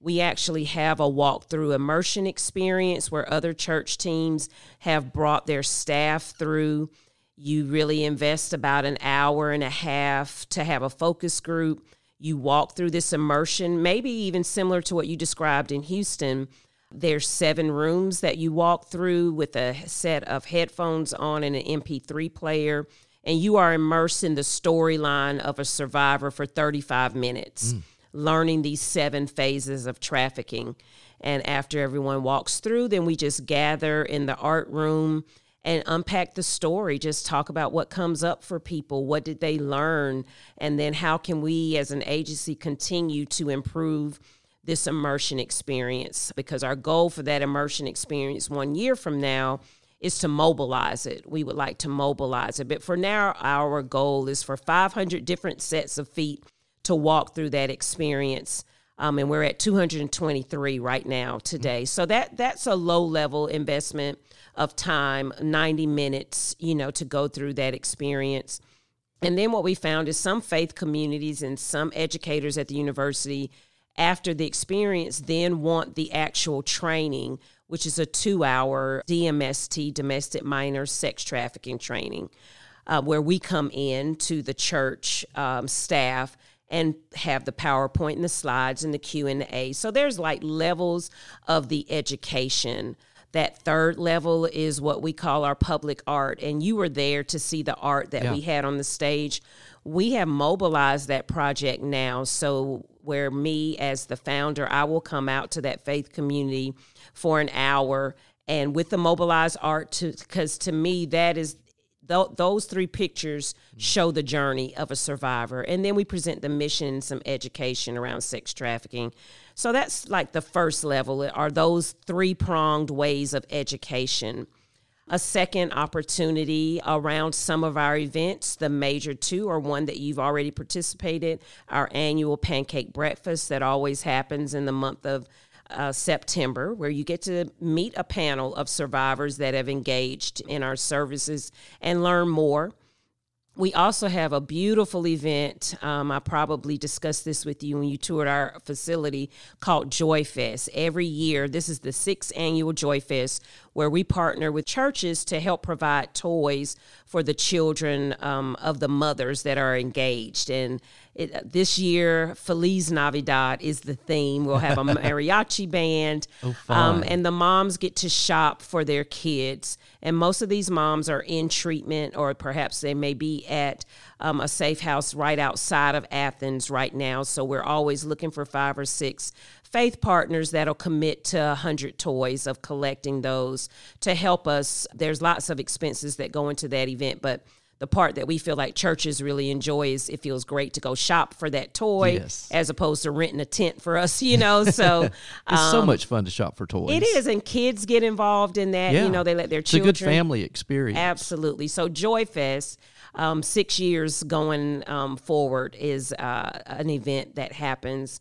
we actually have a walkthrough immersion experience where other church teams have brought their staff through. You really invest about an hour and a half to have a focus group. You walk through this immersion, maybe even similar to what you described in Houston. There's seven rooms that you walk through with a set of headphones on and an MP3 player, and you are immersed in the storyline of a survivor for 35 minutes. Mm learning these seven phases of trafficking. And after everyone walks through, then we just gather in the art room and unpack the story, just talk about what comes up for people, what did they learn, and then how can we as an agency continue to improve this immersion experience because our goal for that immersion experience one year from now is to mobilize it. We would like to mobilize it. But for now, our goal is for 500 different sets of feet to walk through that experience Um, and we're at 223 right now today. So that that's a low level investment of time, 90 minutes, you know, to go through that experience. And then what we found is some faith communities and some educators at the university after the experience then want the actual training, which is a two hour DMST, domestic minor sex trafficking training, uh, where we come in to the church um, staff and have the PowerPoint and the slides and the Q&A. So there's like levels of the education. That third level is what we call our public art. And you were there to see the art that yeah. we had on the stage. We have mobilized that project now. So, where me as the founder, I will come out to that faith community for an hour and with the mobilized art to because to me that is th- those three pictures show the journey of a survivor. And then we present the mission and some education around sex trafficking. So that's like the first level are those three pronged ways of education. A second opportunity around some of our events, the major two are one that you've already participated, our annual pancake breakfast that always happens in the month of uh, September, where you get to meet a panel of survivors that have engaged in our services and learn more. We also have a beautiful event. Um, I probably discussed this with you when you toured our facility called Joy Fest. Every year, this is the sixth annual Joy Fest, where we partner with churches to help provide toys for the children um, of the mothers that are engaged. And it, this year, Feliz Navidad is the theme. We'll have a (laughs) mariachi band, oh, um, and the moms get to shop for their kids. And most of these moms are in treatment, or perhaps they may be at um, a safe house right outside of Athens right now. So we're always looking for five or six faith partners that'll commit to 100 toys of collecting those to help us. There's lots of expenses that go into that event, but the part that we feel like churches really enjoy is it feels great to go shop for that toy yes. as opposed to renting a tent for us, (laughs) you know. So (laughs) it's um, so much fun to shop for toys. It is, and kids get involved in that. Yeah. You know, they let their it's children. It's a good family experience. Absolutely. So Joy Fest, um, six years going um, forward, is uh, an event that happens.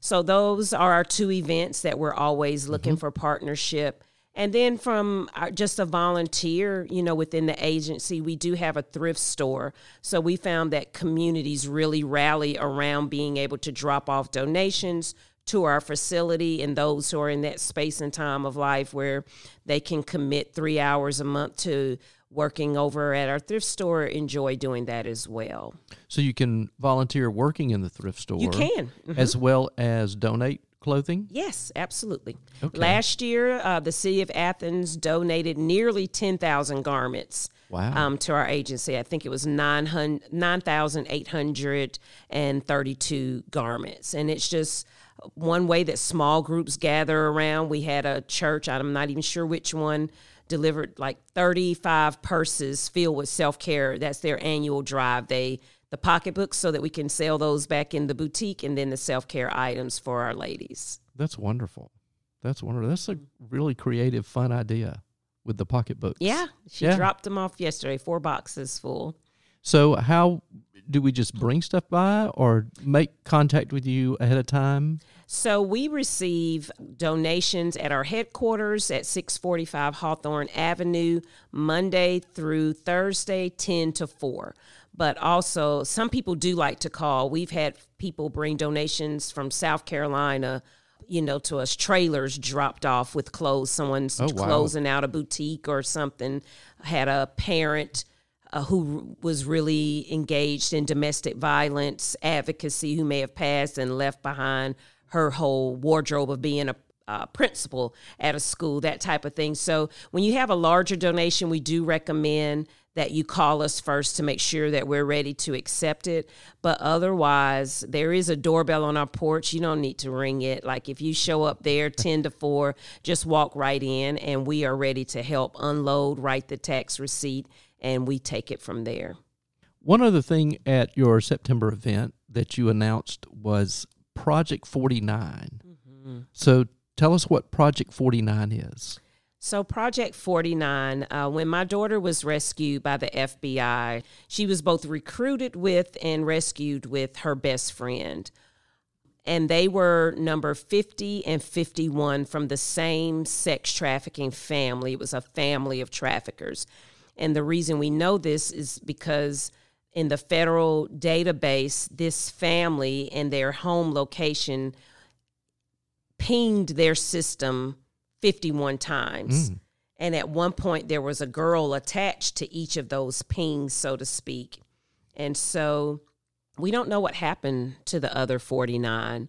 So those are our two events that we're always looking mm-hmm. for partnership. And then from our, just a volunteer, you know, within the agency, we do have a thrift store. So we found that communities really rally around being able to drop off donations to our facility and those who are in that space and time of life where they can commit three hours a month to working over at our thrift store enjoy doing that as well. So you can volunteer working in the thrift store. You can. Mm-hmm. As well as donate clothing? Yes, absolutely. Okay. Last year, uh, the city of Athens donated nearly 10,000 garments wow. um, to our agency. I think it was 9,832 garments. And it's just one way that small groups gather around. We had a church, I'm not even sure which one, delivered like 35 purses filled with self care. That's their annual drive. They the pocketbooks so that we can sell those back in the boutique and then the self-care items for our ladies. That's wonderful. That's wonderful. That's a really creative, fun idea with the pocketbooks. Yeah, she yeah. dropped them off yesterday, four boxes full. So how do we just bring stuff by or make contact with you ahead of time? So we receive donations at our headquarters at 645 Hawthorne Avenue, Monday through Thursday, 10 to 4 but also some people do like to call. We've had people bring donations from South Carolina, you know, to us trailers dropped off with clothes. Someone's oh, wow. closing out a boutique or something. Had a parent uh, who was really engaged in domestic violence advocacy who may have passed and left behind her whole wardrobe of being a uh, principal at a school, that type of thing. So when you have a larger donation, we do recommend that you call us first to make sure that we're ready to accept it. But otherwise, there is a doorbell on our porch. You don't need to ring it. Like if you show up there 10 to 4, just walk right in and we are ready to help unload, write the tax receipt, and we take it from there. One other thing at your September event that you announced was Project 49. Mm-hmm. So tell us what Project 49 is. So, Project 49, uh, when my daughter was rescued by the FBI, she was both recruited with and rescued with her best friend. and they were number 50 and 51 from the same sex trafficking family. It was a family of traffickers. And the reason we know this is because in the federal database, this family and their home location pinged their system 51 times. Mm. And at one point, there was a girl attached to each of those pings, so to speak. And so we don't know what happened to the other 49.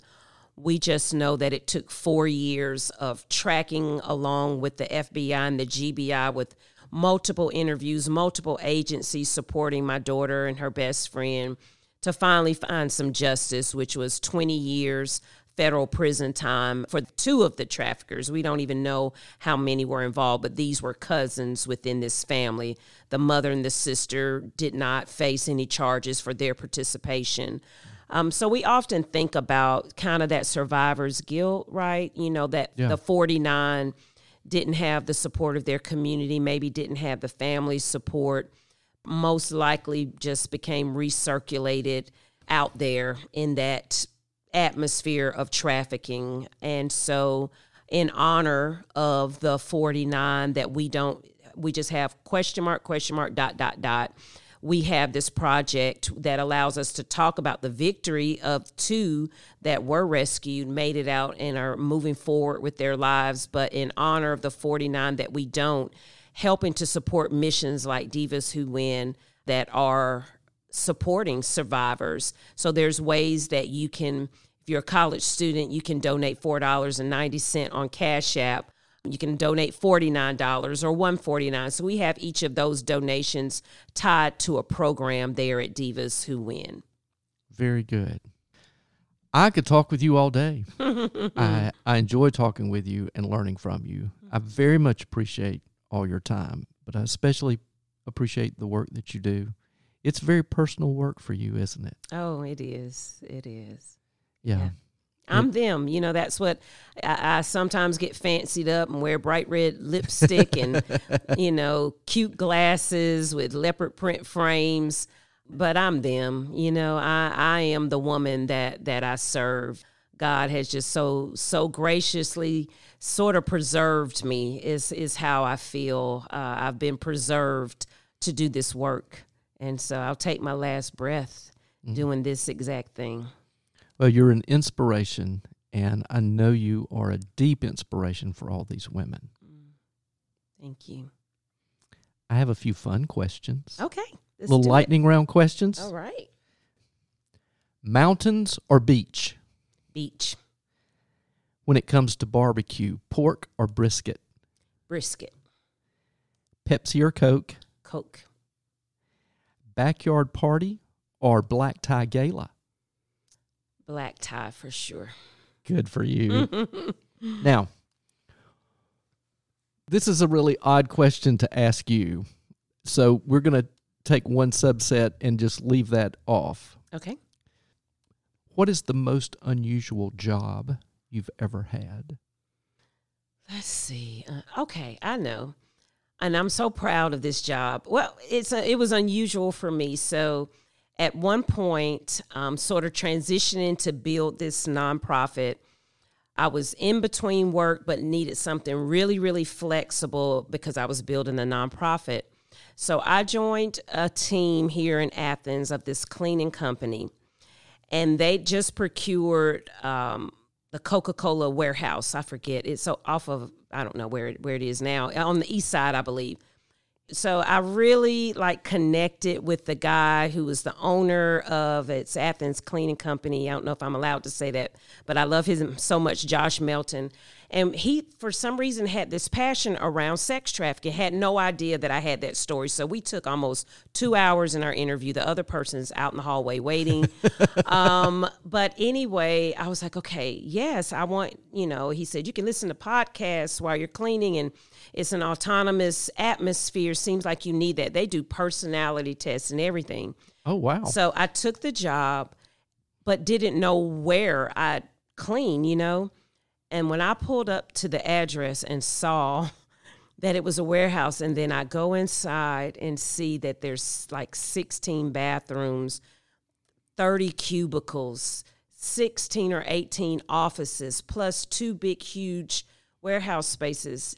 We just know that it took four years of tracking along with the FBI and the GBI with multiple interviews, multiple agencies supporting my daughter and her best friend to finally find some justice, which was 20 years federal prison time for two of the traffickers. We don't even know how many were involved, but these were cousins within this family. The mother and the sister did not face any charges for their participation. Um, so we often think about kind of that survivor's guilt, right? You know, that yeah. the 49 didn't have the support of their community, maybe didn't have the family support, most likely just became recirculated out there in that atmosphere of trafficking. And so, in honor of the 49 that we don't, we just have question mark, question mark, dot, dot, dot. We have this project that allows us to talk about the victory of two that were rescued, made it out, and are moving forward with their lives. But in honor of the 49 that we don't, helping to support missions like Divas Who Win that are supporting survivors. So there's ways that you can, if you're a college student, you can donate $4.90 on Cash App. You can donate $49 or 149. So we have each of those donations tied to a program there at Divas Who Win. Very good. I could talk with you all day. (laughs) I, I enjoy talking with you and learning from you. I very much appreciate all your time, but I especially appreciate the work that you do it's very personal work for you, isn't it? Oh, it is. It is. Yeah. yeah. I'm them. You know, that's what I, I, sometimes get fancied up and wear bright red lipstick and, (laughs) you know, cute glasses with leopard print frames. But I'm them. You know, I, I am the woman that that I serve. God has just so so graciously sort of preserved me. Is is how I feel. Uh, I've been preserved to do this work. And so I'll take my last breath mm-hmm. doing this exact thing. Well, you're an inspiration, and I know you are a deep inspiration for all these women. Mm. Thank you. I have a few fun questions. Okay. Little lightning it. round questions. All right. Mountains or beach? Beach. When it comes to barbecue, pork or brisket? Brisket. Pepsi or Coke? Coke backyard party or black tie gala? Black tie for sure. Good for you. (laughs) now, this is a really odd question to ask you. So we're going to take one subset and just leave that off. Okay. What is the most unusual job you've ever had? Let's see. Uh, okay, I know and I'm so proud of this job. Well, it's a, it was unusual for me. So at one point, um, sort of transitioning to build this nonprofit, I was in between work but needed something really, really flexible because I was building a nonprofit. So I joined a team here in Athens of this cleaning company, and they just procured um, the Coca Cola warehouse. I forget it's so off of I don't know where it, where it is now on the east side, I believe. So I really like connected with the guy who was the owner of it's Athens Cleaning Company. I don't know if I'm allowed to say that, but I love him so much, Josh Melton. And he, for some reason, had this passion around sex trafficking. Had no idea that I had that story. So we took almost two hours in our interview. The other person's out in the hallway waiting. (laughs) um, but anyway, I was like, okay, yes, I want, you know, he said, you can listen to podcasts while you're cleaning and it's an autonomous atmosphere. Seems like you need that. They do personality tests and everything. Oh, wow. So I took the job, but didn't know where I'd clean, you know? And when I pulled up to the address and saw (laughs) that it was a warehouse, and then I go inside and see that there's like 16 bathrooms, 30 cubicles, 16 or 18 offices plus two big, huge warehouse spaces.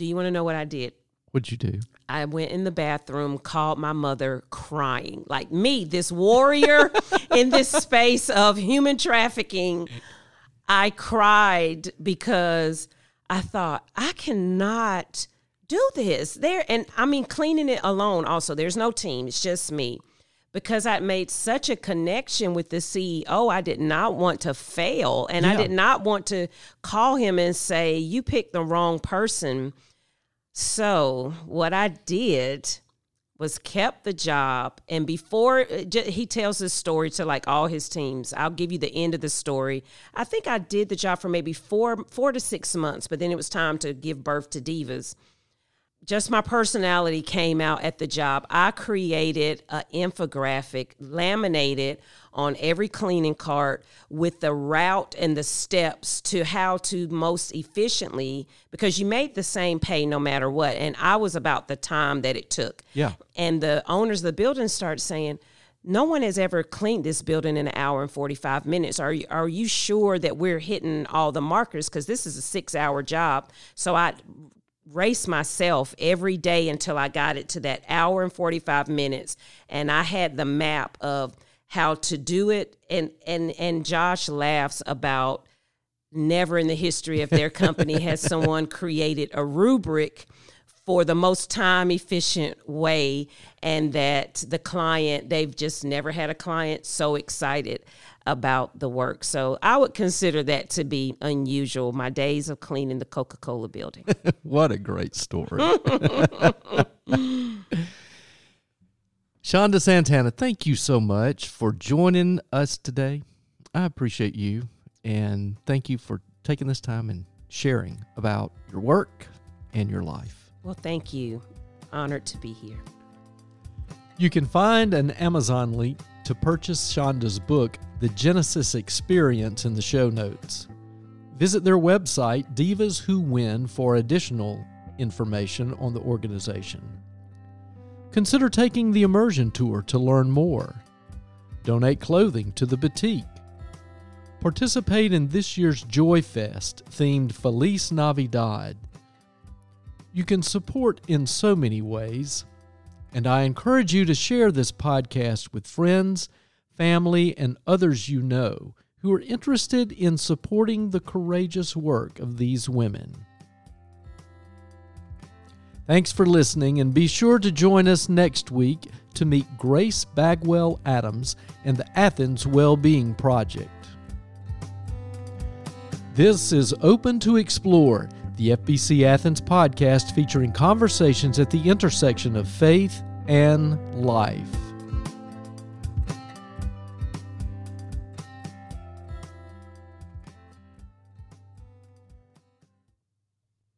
Do you want to know what I did? What'd you do? I went in the bathroom, called my mother crying. Like me, this warrior (laughs) in this space of human trafficking. I cried because I thought, I cannot do this. There and I mean cleaning it alone also. There's no team. It's just me. Because I made such a connection with the CEO, I did not want to fail. And yeah. I did not want to call him and say, You picked the wrong person so what I did was kept the job and before uh, he tells this story to like all his teams. I'll give you the end of the story. I think i did the job for maybe four four to six months but then it was time to give birth to divas. Just my personality came out at the job. I created an infographic, laminated on every cleaning cart with the route and the steps to how to most efficiently, because you made the same pay no matter what. And I was about the time that it took. Yeah. And the owners of the building started saying, no one has ever cleaned this building in an hour and 45 minutes. Are you, are you sure that we're hitting all the markers? Because this is a six hour job. So I race myself every day until I got it to that hour and 45 minutes and I had the map of how to do it and and and Josh laughs about never in the history of their company has (laughs) someone created a rubric for the most time efficient way and that the client they've just never had a client so excited about the work. So I would consider that to be unusual. My days of cleaning the Coca Cola building. (laughs) what a great story. (laughs) Chanda Santana, thank you so much for joining us today. I appreciate you and thank you for taking this time and sharing about your work and your life. Well, thank you. Honored to be here. You can find an Amazon link to purchase Chanda's book, The Genesis Xperience, in the show notes. Visit their website, Divas Who Win, for additional information on the organization. Consider taking the immersion tour to learn more. Donate clothing to the boutique. Participate in this year's Joy Fest themed Feliz Navidad. You can support in so many ways and I encourage you to share this podcast with friends, family, and others you know who are interested in supporting the courageous work of these women. Thanks for listening, and be sure to join us next week to meet Grace Bagwell Adams and the Athens Wellbeing Project. This is Open to Explore the FBC Athens podcast featuring conversations at the intersection of faith and life.